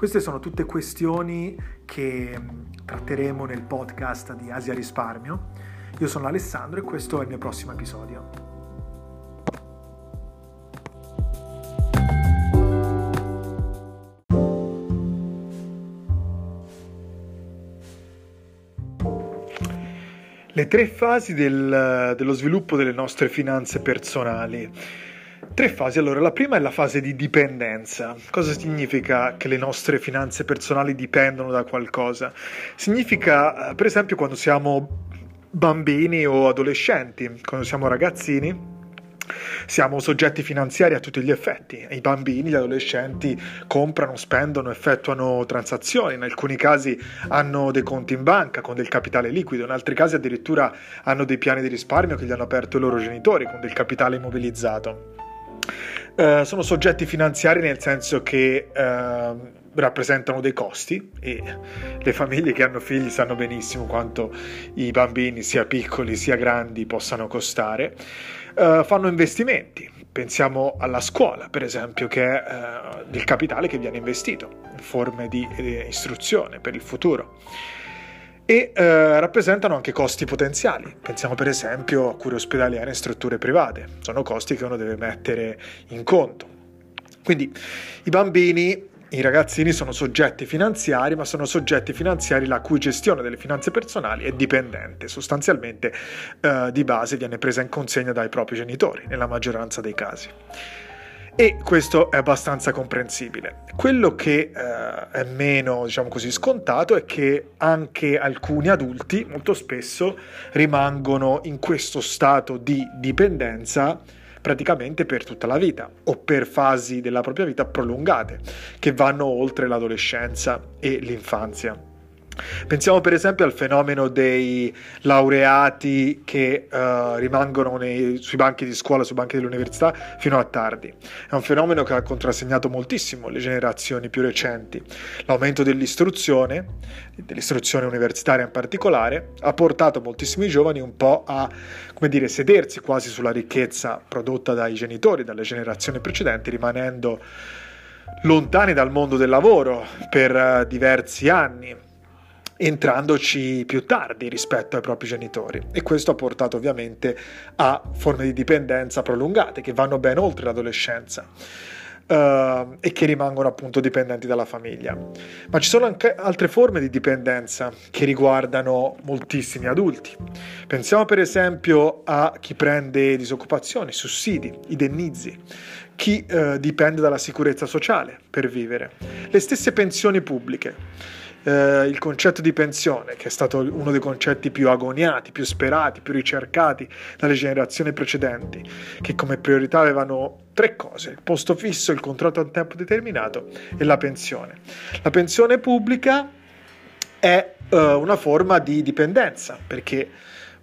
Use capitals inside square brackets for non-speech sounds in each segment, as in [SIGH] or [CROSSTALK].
Queste sono tutte questioni che tratteremo nel podcast di Asia Risparmio io sono Alessandro e questo è il mio prossimo episodio. Le tre fasi del, dello sviluppo delle nostre finanze personali. Tre fasi. Allora, la prima è la fase di dipendenza. Cosa significa che le nostre finanze personali dipendono da qualcosa? Significa, per esempio, quando siamo bambini o adolescenti, quando siamo ragazzini. Siamo soggetti finanziari a tutti gli effetti. I bambini, gli adolescenti comprano, spendono, effettuano transazioni. In alcuni casi hanno dei conti in banca con del capitale liquido, in altri casi addirittura hanno dei piani di risparmio che gli hanno aperto i loro genitori con del capitale immobilizzato. Uh, sono soggetti finanziari nel senso che uh, rappresentano dei costi e le famiglie che hanno figli sanno benissimo quanto i bambini, sia piccoli sia grandi, possano costare. Uh, fanno investimenti, pensiamo alla scuola, per esempio, che è del capitale che viene investito in forme di eh, istruzione per il futuro. E uh, rappresentano anche costi potenziali. Pensiamo per esempio a cure ospedaliere in strutture private, sono costi che uno deve mettere in conto. Quindi i bambini i ragazzini sono soggetti finanziari, ma sono soggetti finanziari la cui gestione delle finanze personali è dipendente, sostanzialmente eh, di base viene presa in consegna dai propri genitori, nella maggioranza dei casi. E questo è abbastanza comprensibile. Quello che eh, è meno, diciamo così, scontato è che anche alcuni adulti molto spesso rimangono in questo stato di dipendenza praticamente per tutta la vita o per fasi della propria vita prolungate che vanno oltre l'adolescenza e l'infanzia. Pensiamo per esempio al fenomeno dei laureati che uh, rimangono nei, sui banchi di scuola, sui banchi dell'università fino a tardi. È un fenomeno che ha contrassegnato moltissimo le generazioni più recenti. L'aumento dell'istruzione, dell'istruzione universitaria in particolare, ha portato moltissimi giovani un po' a, come dire, sedersi quasi sulla ricchezza prodotta dai genitori, dalle generazioni precedenti, rimanendo lontani dal mondo del lavoro per uh, diversi anni entrandoci più tardi rispetto ai propri genitori e questo ha portato ovviamente a forme di dipendenza prolungate che vanno ben oltre l'adolescenza. Uh, e che rimangono appunto dipendenti dalla famiglia. Ma ci sono anche altre forme di dipendenza che riguardano moltissimi adulti. Pensiamo per esempio a chi prende disoccupazione, sussidi, indennizi, chi uh, dipende dalla sicurezza sociale per vivere, le stesse pensioni pubbliche eh, il concetto di pensione, che è stato uno dei concetti più agoniati, più sperati, più ricercati dalle generazioni precedenti, che come priorità avevano tre cose, il posto fisso, il contratto a tempo determinato e la pensione. La pensione pubblica è eh, una forma di dipendenza, perché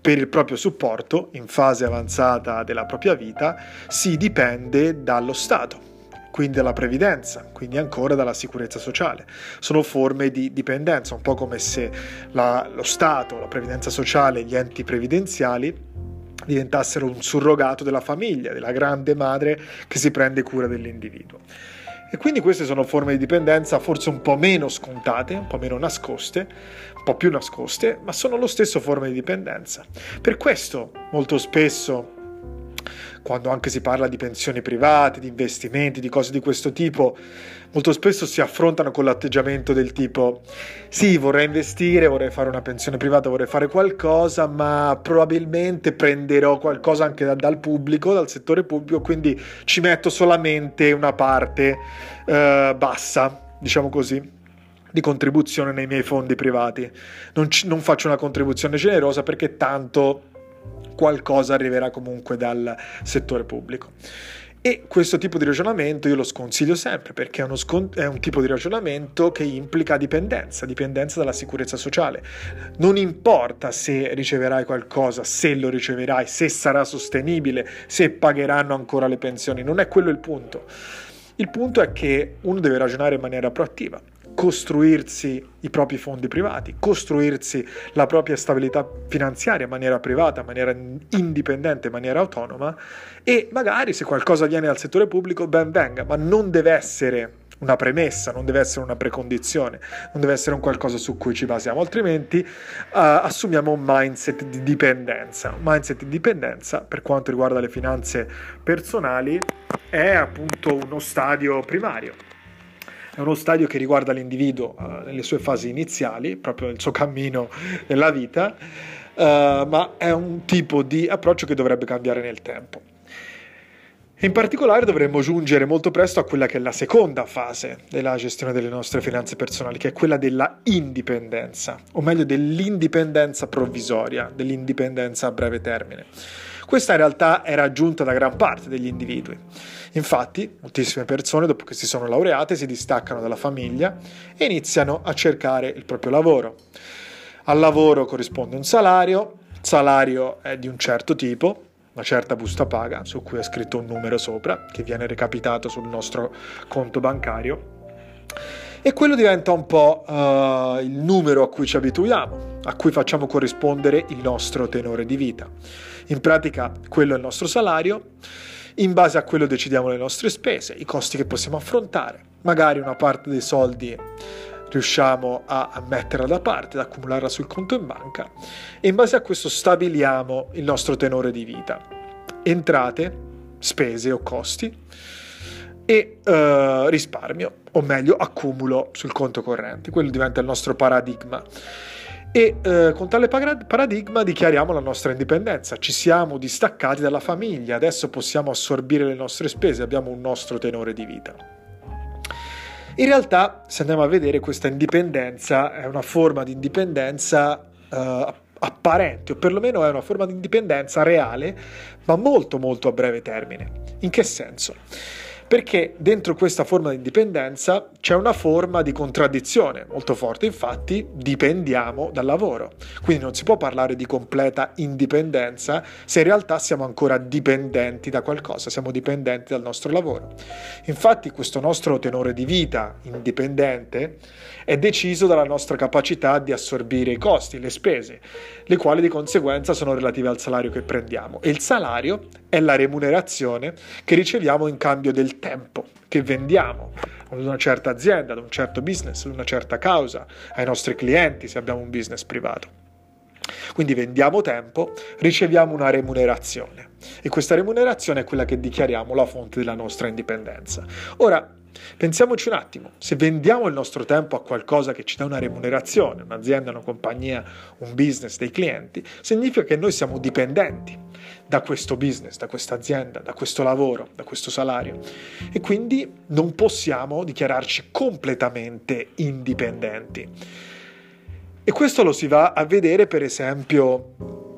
per il proprio supporto in fase avanzata della propria vita si dipende dallo Stato quindi dalla previdenza, quindi ancora dalla sicurezza sociale. Sono forme di dipendenza, un po' come se la, lo Stato, la previdenza sociale, gli enti previdenziali diventassero un surrogato della famiglia, della grande madre che si prende cura dell'individuo. E quindi queste sono forme di dipendenza forse un po' meno scontate, un po' meno nascoste, un po' più nascoste, ma sono lo stesso forme di dipendenza. Per questo molto spesso quando anche si parla di pensioni private, di investimenti, di cose di questo tipo, molto spesso si affrontano con l'atteggiamento del tipo sì, vorrei investire, vorrei fare una pensione privata, vorrei fare qualcosa, ma probabilmente prenderò qualcosa anche da, dal pubblico, dal settore pubblico, quindi ci metto solamente una parte eh, bassa, diciamo così di contribuzione nei miei fondi privati. Non, ci, non faccio una contribuzione generosa perché tanto qualcosa arriverà comunque dal settore pubblico. E questo tipo di ragionamento io lo sconsiglio sempre perché è, uno scon- è, un tipo di ragionamento che implica dipendenza, dipendenza dalla sicurezza sociale. Non importa se riceverai qualcosa, se lo riceverai, se sarà sostenibile, se pagheranno ancora le pensioni, non è quello il punto. Il punto è che uno deve ragionare in maniera proattiva costruirsi i propri fondi privati, costruirsi la propria stabilità finanziaria in maniera privata, in maniera indipendente, in maniera autonoma e magari se qualcosa viene dal settore pubblico ben venga, ma non deve essere una premessa, non deve essere una precondizione, non deve essere un qualcosa su cui ci basiamo, altrimenti uh, assumiamo un mindset di dipendenza. Un mindset di dipendenza per quanto riguarda le finanze personali è appunto uno stadio primario è uno stadio che riguarda l'individuo uh, nelle sue fasi iniziali, proprio nel suo cammino [LAUGHS] nella vita, uh, ma è un tipo di approccio che dovrebbe cambiare nel tempo. In particolare dovremmo giungere molto presto a quella che è la seconda fase della gestione delle nostre finanze personali, che è quella della indipendenza, o meglio dell'indipendenza provvisoria, dell'indipendenza a breve termine. Questa in realtà è raggiunta da gran parte degli individui. Infatti, moltissime persone, dopo che si sono laureate, si distaccano dalla famiglia e iniziano a cercare il proprio lavoro. Al lavoro corrisponde un salario, il salario è di un certo tipo, una certa busta paga su cui è scritto un numero sopra che viene recapitato sul nostro conto bancario e quello diventa un po' uh, il numero a cui ci abituiamo, a cui facciamo corrispondere il nostro tenore di vita. In pratica quello è il nostro salario in base a quello decidiamo le nostre spese, i costi che possiamo affrontare. Magari una parte dei soldi riusciamo a, metterla da parte, ad accumularla sul conto in banca e in base a questo stabiliamo il nostro tenore di vita. Entrate, spese o costi e uh, risparmio, o meglio accumulo sul conto corrente. Quello diventa il nostro paradigma e eh, con tale paradigma dichiariamo la nostra indipendenza, ci siamo distaccati dalla famiglia, adesso possiamo assorbire le nostre spese, abbiamo un nostro tenore di vita. In realtà, se andiamo a vedere, questa indipendenza è una forma di indipendenza eh, apparente, o perlomeno è una forma di indipendenza reale, ma molto molto a breve termine. In che senso? Perché dentro questa forma di indipendenza c'è una forma di contraddizione molto forte, infatti dipendiamo dal lavoro, quindi non si può parlare di completa indipendenza se in realtà siamo ancora dipendenti da qualcosa, siamo dipendenti dal nostro lavoro. Infatti questo nostro tenore di vita indipendente è deciso dalla nostra capacità di assorbire i costi, le spese, le quali di conseguenza sono relative al salario che prendiamo. E il salario è la remunerazione che riceviamo in cambio del tempo che vendiamo ad una certa azienda, ad un certo business, ad una certa causa, ai nostri clienti se abbiamo un business privato. Quindi vendiamo tempo, riceviamo una remunerazione e questa remunerazione è quella che dichiariamo la fonte della nostra indipendenza. Ora, pensiamoci un attimo, se vendiamo il nostro tempo a qualcosa che ci dà una remunerazione, un'azienda, una compagnia, un business, dei clienti, significa che noi siamo dipendenti da questo business, da questa azienda, da questo lavoro, da questo salario e quindi non possiamo dichiararci completamente indipendenti. E questo lo si va a vedere per esempio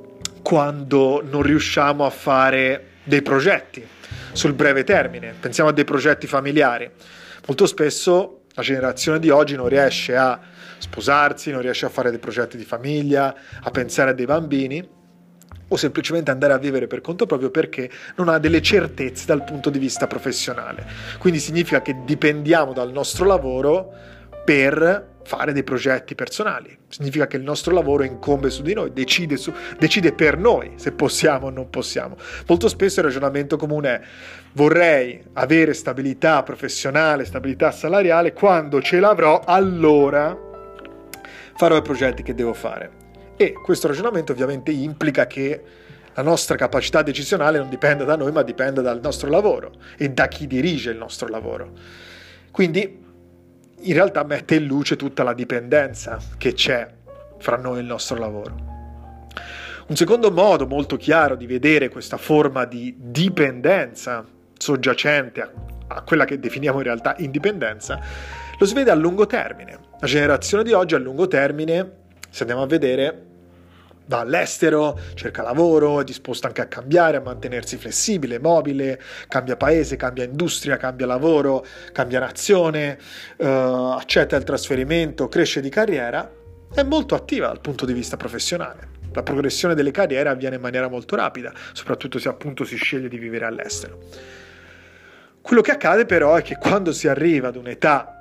quando non riusciamo a fare dei progetti sul breve termine, pensiamo a dei progetti familiari. Molto spesso la generazione di oggi non riesce a sposarsi, non riesce a fare dei progetti di famiglia, a pensare a dei bambini o semplicemente andare a vivere per conto proprio perché non ha delle certezze dal punto di vista professionale. Quindi significa che dipendiamo dal nostro lavoro per fare dei progetti personali. Significa che il nostro lavoro incombe su di noi, decide, su, decide, per noi se possiamo o non possiamo. Molto spesso il ragionamento comune è vorrei avere stabilità professionale, stabilità salariale, quando ce l'avrò allora farò i progetti che devo fare. E questo ragionamento ovviamente implica che la nostra capacità decisionale non dipenda da noi, ma dipende dal nostro lavoro e da chi dirige il nostro lavoro. Quindi in realtà mette in luce tutta la dipendenza che c'è fra noi e il nostro lavoro. Un secondo modo molto chiaro di vedere questa forma di dipendenza soggiacente a, a quella che definiamo in realtà indipendenza lo si vede a lungo termine. La generazione di oggi a lungo termine se andiamo a vedere, va all'estero, cerca lavoro, è disposto anche a cambiare, a mantenersi flessibile, mobile, cambia paese, cambia industria, cambia lavoro, cambia nazione, eh, accetta il trasferimento, cresce di carriera, è molto attiva dal punto di vista professionale. La progressione delle carriere avviene in maniera molto rapida, soprattutto se appunto si sceglie di vivere all'estero. Quello che accade però è che quando si arriva ad un'età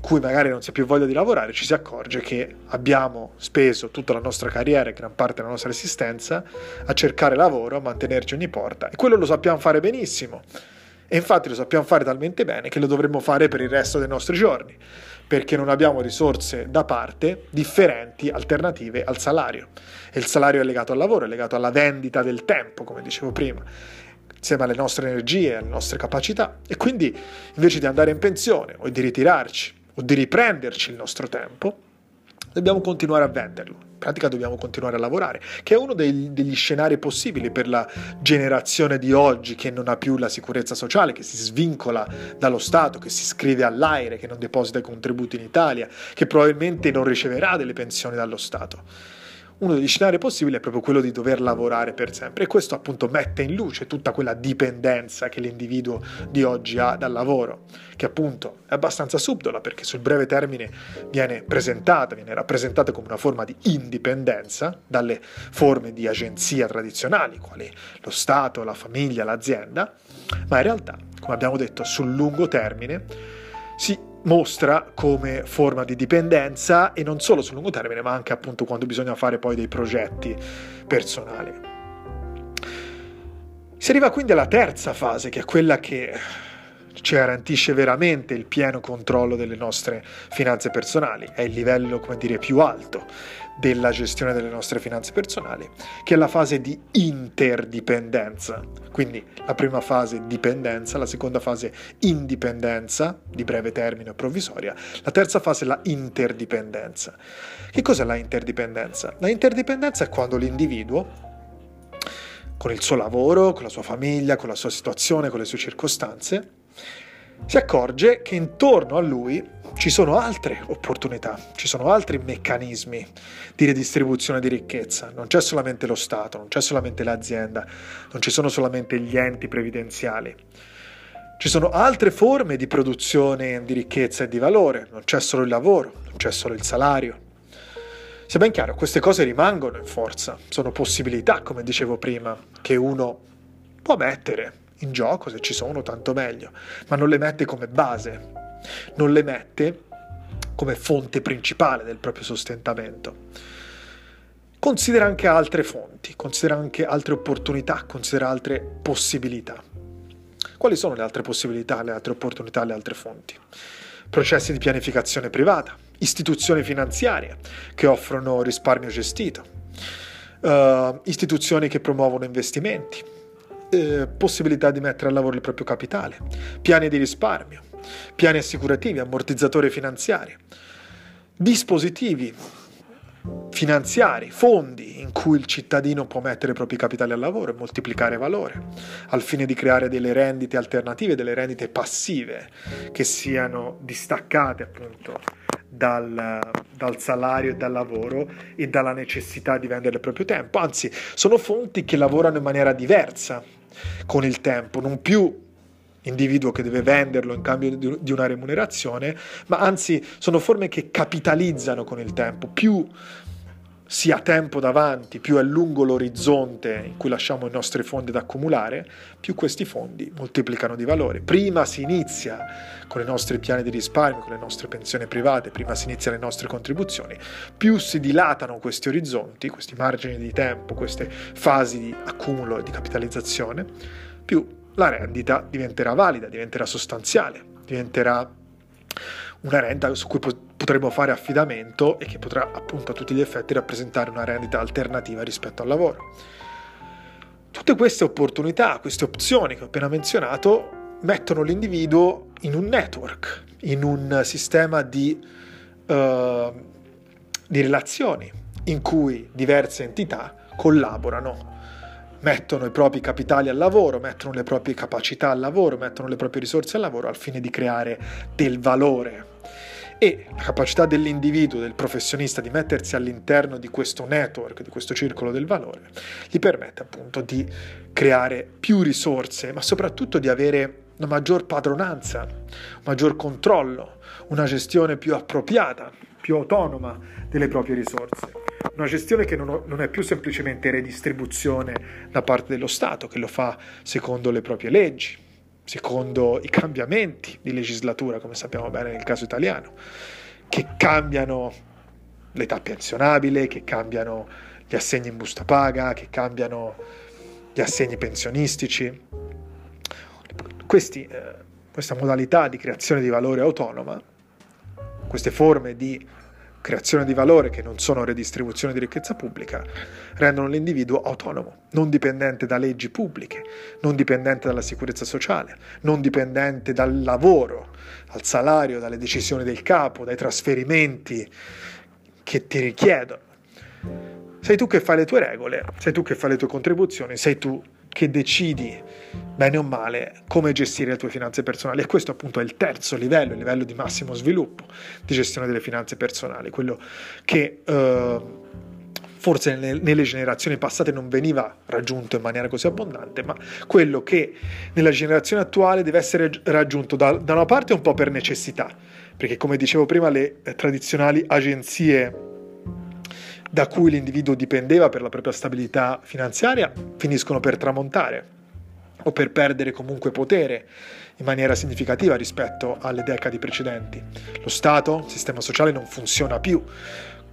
cui magari non si ha più voglia di lavorare, ci si accorge che abbiamo speso tutta la nostra carriera e gran parte della nostra esistenza a cercare lavoro, a mantenerci ogni porta e quello lo sappiamo fare benissimo. E infatti lo sappiamo fare talmente bene che lo dovremmo fare per il resto dei nostri giorni, perché non abbiamo risorse da parte differenti, alternative al salario. E il salario è legato al lavoro, è legato alla vendita del tempo, come dicevo prima insieme alle nostre energie, alle nostre capacità e quindi invece di andare in pensione o di ritirarci o di riprenderci il nostro tempo, dobbiamo continuare a venderlo. In pratica dobbiamo continuare a lavorare, che è uno dei, degli scenari possibili per la generazione di oggi che non ha più la sicurezza sociale, che si svincola dallo Stato, che si iscrive all'aire, che non deposita i contributi in Italia, che probabilmente non riceverà delle pensioni dallo Stato uno degli scenari possibili è proprio quello di dover lavorare per sempre e questo appunto mette in luce tutta quella dipendenza che l'individuo di oggi ha dal lavoro, che appunto è abbastanza subdola perché sul breve termine viene presentata, viene rappresentata come una forma di indipendenza dalle forme di agenzia tradizionali, quali lo Stato, la famiglia, l'azienda, ma in realtà, come abbiamo detto, sul lungo termine si mostra come forma di dipendenza e non solo sul lungo termine, ma anche appunto quando bisogna fare poi dei progetti personali. Si arriva quindi alla terza fase, che è quella che ci garantisce veramente il pieno controllo delle nostre finanze personali, è il livello, dire, più alto della gestione delle nostre finanze personali, che è la fase di interdipendenza. Quindi la prima fase dipendenza, la seconda fase indipendenza, di breve termine o provvisoria, la terza fase la interdipendenza. Che cos'è la interdipendenza? La interdipendenza è quando l'individuo con il suo lavoro, con la sua famiglia, con la sua situazione, con le sue circostanze, si accorge che intorno a lui ci sono altre opportunità, ci sono altri meccanismi di redistribuzione di ricchezza. Non c'è solamente lo Stato, non c'è solamente l'azienda, non ci sono solamente gli enti previdenziali. Ci sono altre forme di produzione di ricchezza e di valore, non c'è solo il lavoro, non c'è solo il salario. Sia ben chiaro, queste cose rimangono in forza, sono possibilità, come dicevo prima, che uno può mettere in gioco, se ci sono, tanto meglio, ma non le mette come base, non le mette come fonte principale del proprio sostentamento. Considera anche altre fonti, considera anche altre opportunità, considera altre possibilità. Quali sono le altre possibilità, le altre opportunità, le altre fonti? Processi di pianificazione privata, istituzioni finanziarie che offrono risparmio gestito, uh, istituzioni che promuovono investimenti, eh, possibilità di mettere a lavoro il proprio capitale, piani di risparmio, piani assicurativi, ammortizzatori finanziari, dispositivi finanziari, fondi in cui il cittadino può mettere i propri capitali al lavoro e moltiplicare valore, al fine di creare delle rendite alternative, delle rendite passive che siano distaccate appunto dal, dal, salario e dal lavoro e dalla necessità di vendere il proprio tempo, anzi sono fonti che lavorano in maniera diversa con il tempo, non più individuo che deve venderlo in cambio di una remunerazione, ma anzi sono forme che capitalizzano con il tempo. Più si ha tempo davanti, più è lungo l'orizzonte in cui lasciamo i nostri fondi da accumulare, più questi fondi moltiplicano di valore. Prima si inizia con i nostri piani di risparmio, con le nostre pensioni private, prima si iniziano le nostre contribuzioni, più si dilatano questi orizzonti, questi margini di tempo, queste fasi di accumulo e di capitalizzazione, più la rendita diventerà valida, diventerà sostanziale, diventerà una rendita su cui potremo fare affidamento e che potrà appunto a tutti gli effetti rappresentare una rendita alternativa rispetto al lavoro. Tutte queste opportunità, queste opzioni che ho appena menzionato, mettono l'individuo in un network, in un sistema di, uh, di relazioni in cui diverse entità collaborano mettono i propri capitali al lavoro, mettono le proprie capacità al lavoro, mettono le proprie risorse al lavoro al fine di creare del valore e la capacità dell'individuo, del professionista di mettersi all'interno di questo network, di questo circolo del valore, gli permette appunto di creare più risorse, ma soprattutto di avere una maggior padronanza, maggior controllo, una gestione più appropriata, più autonoma delle proprie risorse. Una gestione che non, è più semplicemente redistribuzione da parte dello Stato, che lo fa secondo le proprie leggi, secondo i cambiamenti di legislatura, come sappiamo bene nel caso italiano, che cambiano l'età pensionabile, che cambiano gli assegni in busta paga, che cambiano gli assegni pensionistici. Questi, eh, questa modalità di creazione di valore autonoma, queste forme di creazione di valore che non sono redistribuzione di ricchezza pubblica, rendono l'individuo autonomo, non dipendente da leggi pubbliche, non dipendente dalla sicurezza sociale, non dipendente dal lavoro, dal salario, dalle decisioni del capo, dai trasferimenti che ti richiedono. Sei tu che fai le tue regole, sei tu che fai le tue contribuzioni, sei tu che decidi bene o male come gestire le tue finanze personali. E questo appunto è il terzo livello, il livello di massimo sviluppo di gestione delle finanze personali, quello che eh, forse nelle, nelle, generazioni passate non veniva raggiunto in maniera così abbondante, ma quello che nella generazione attuale deve essere raggiunto da, da una parte un po' per necessità, perché come dicevo prima le tradizionali agenzie da cui l'individuo dipendeva per la propria stabilità finanziaria finiscono per tramontare o per perdere comunque potere in maniera significativa rispetto alle decadi precedenti. Lo Stato, il sistema sociale non funziona più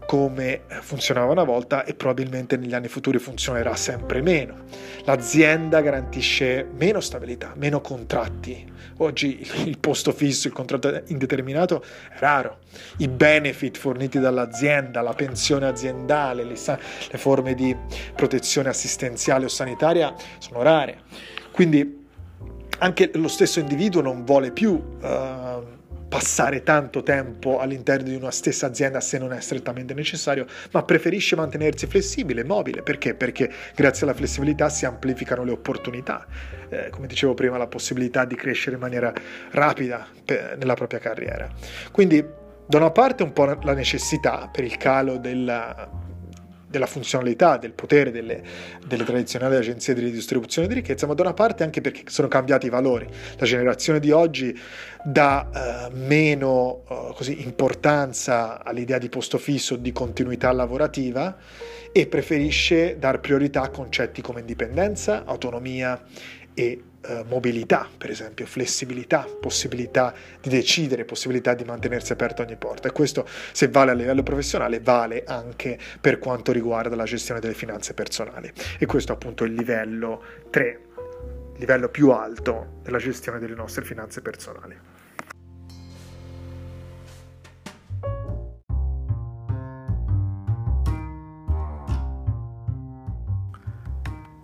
come funzionava una volta e probabilmente negli anni futuri funzionerà sempre meno. L'azienda garantisce meno stabilità, meno contratti. Oggi il posto fisso, il contratto indeterminato è raro. I benefit forniti dall'azienda, la pensione aziendale, le, le forme di protezione assistenziale o sanitaria sono rare. Quindi anche lo stesso individuo non vuole più uh, passare tanto tempo all'interno di una stessa azienda se non è strettamente necessario, ma preferisce mantenersi flessibile, mobile. Perché? Perché grazie alla flessibilità si amplificano le opportunità. Eh, come dicevo prima, la possibilità di crescere in maniera rapida per, nella propria carriera. Quindi, da una parte un po' la necessità per il calo della della funzionalità, del potere delle, delle, tradizionali agenzie di ridistribuzione di ricchezza, ma da una parte anche perché sono cambiati i valori. La generazione di oggi dà uh, meno uh, così, importanza all'idea di posto fisso, di continuità lavorativa e preferisce dar priorità a concetti come indipendenza, autonomia e eh, mobilità, per esempio, flessibilità, possibilità di decidere, possibilità di mantenersi aperto ogni porta. E questo, se vale a livello professionale, vale anche per quanto riguarda la gestione delle finanze personali. E questo è appunto il livello 3, il livello più alto della gestione delle nostre finanze personali.